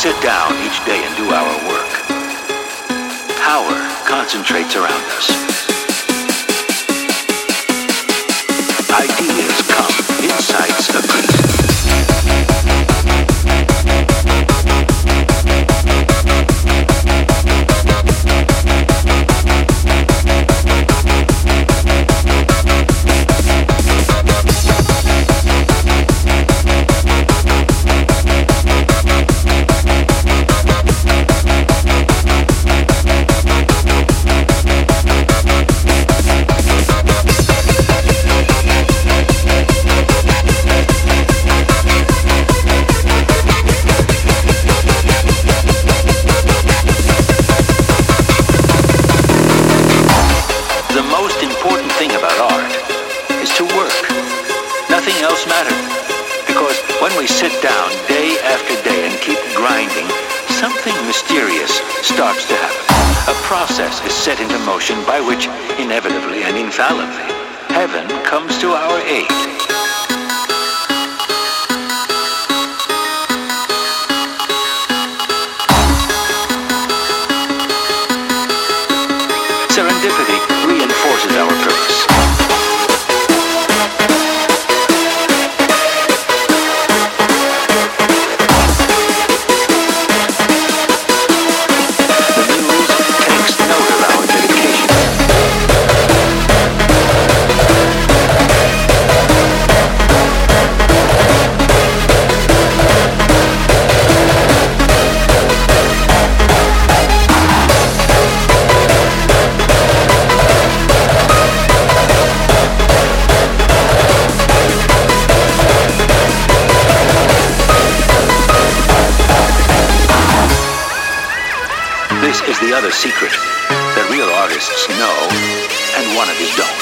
sit down each day and do our work. Power concentrates around us. Sit down day after day and keep grinding, something mysterious starts to happen. A process is set into motion by which, inevitably and infallibly, heaven comes to our aid. The other secret that real artists know and one wannabes don't.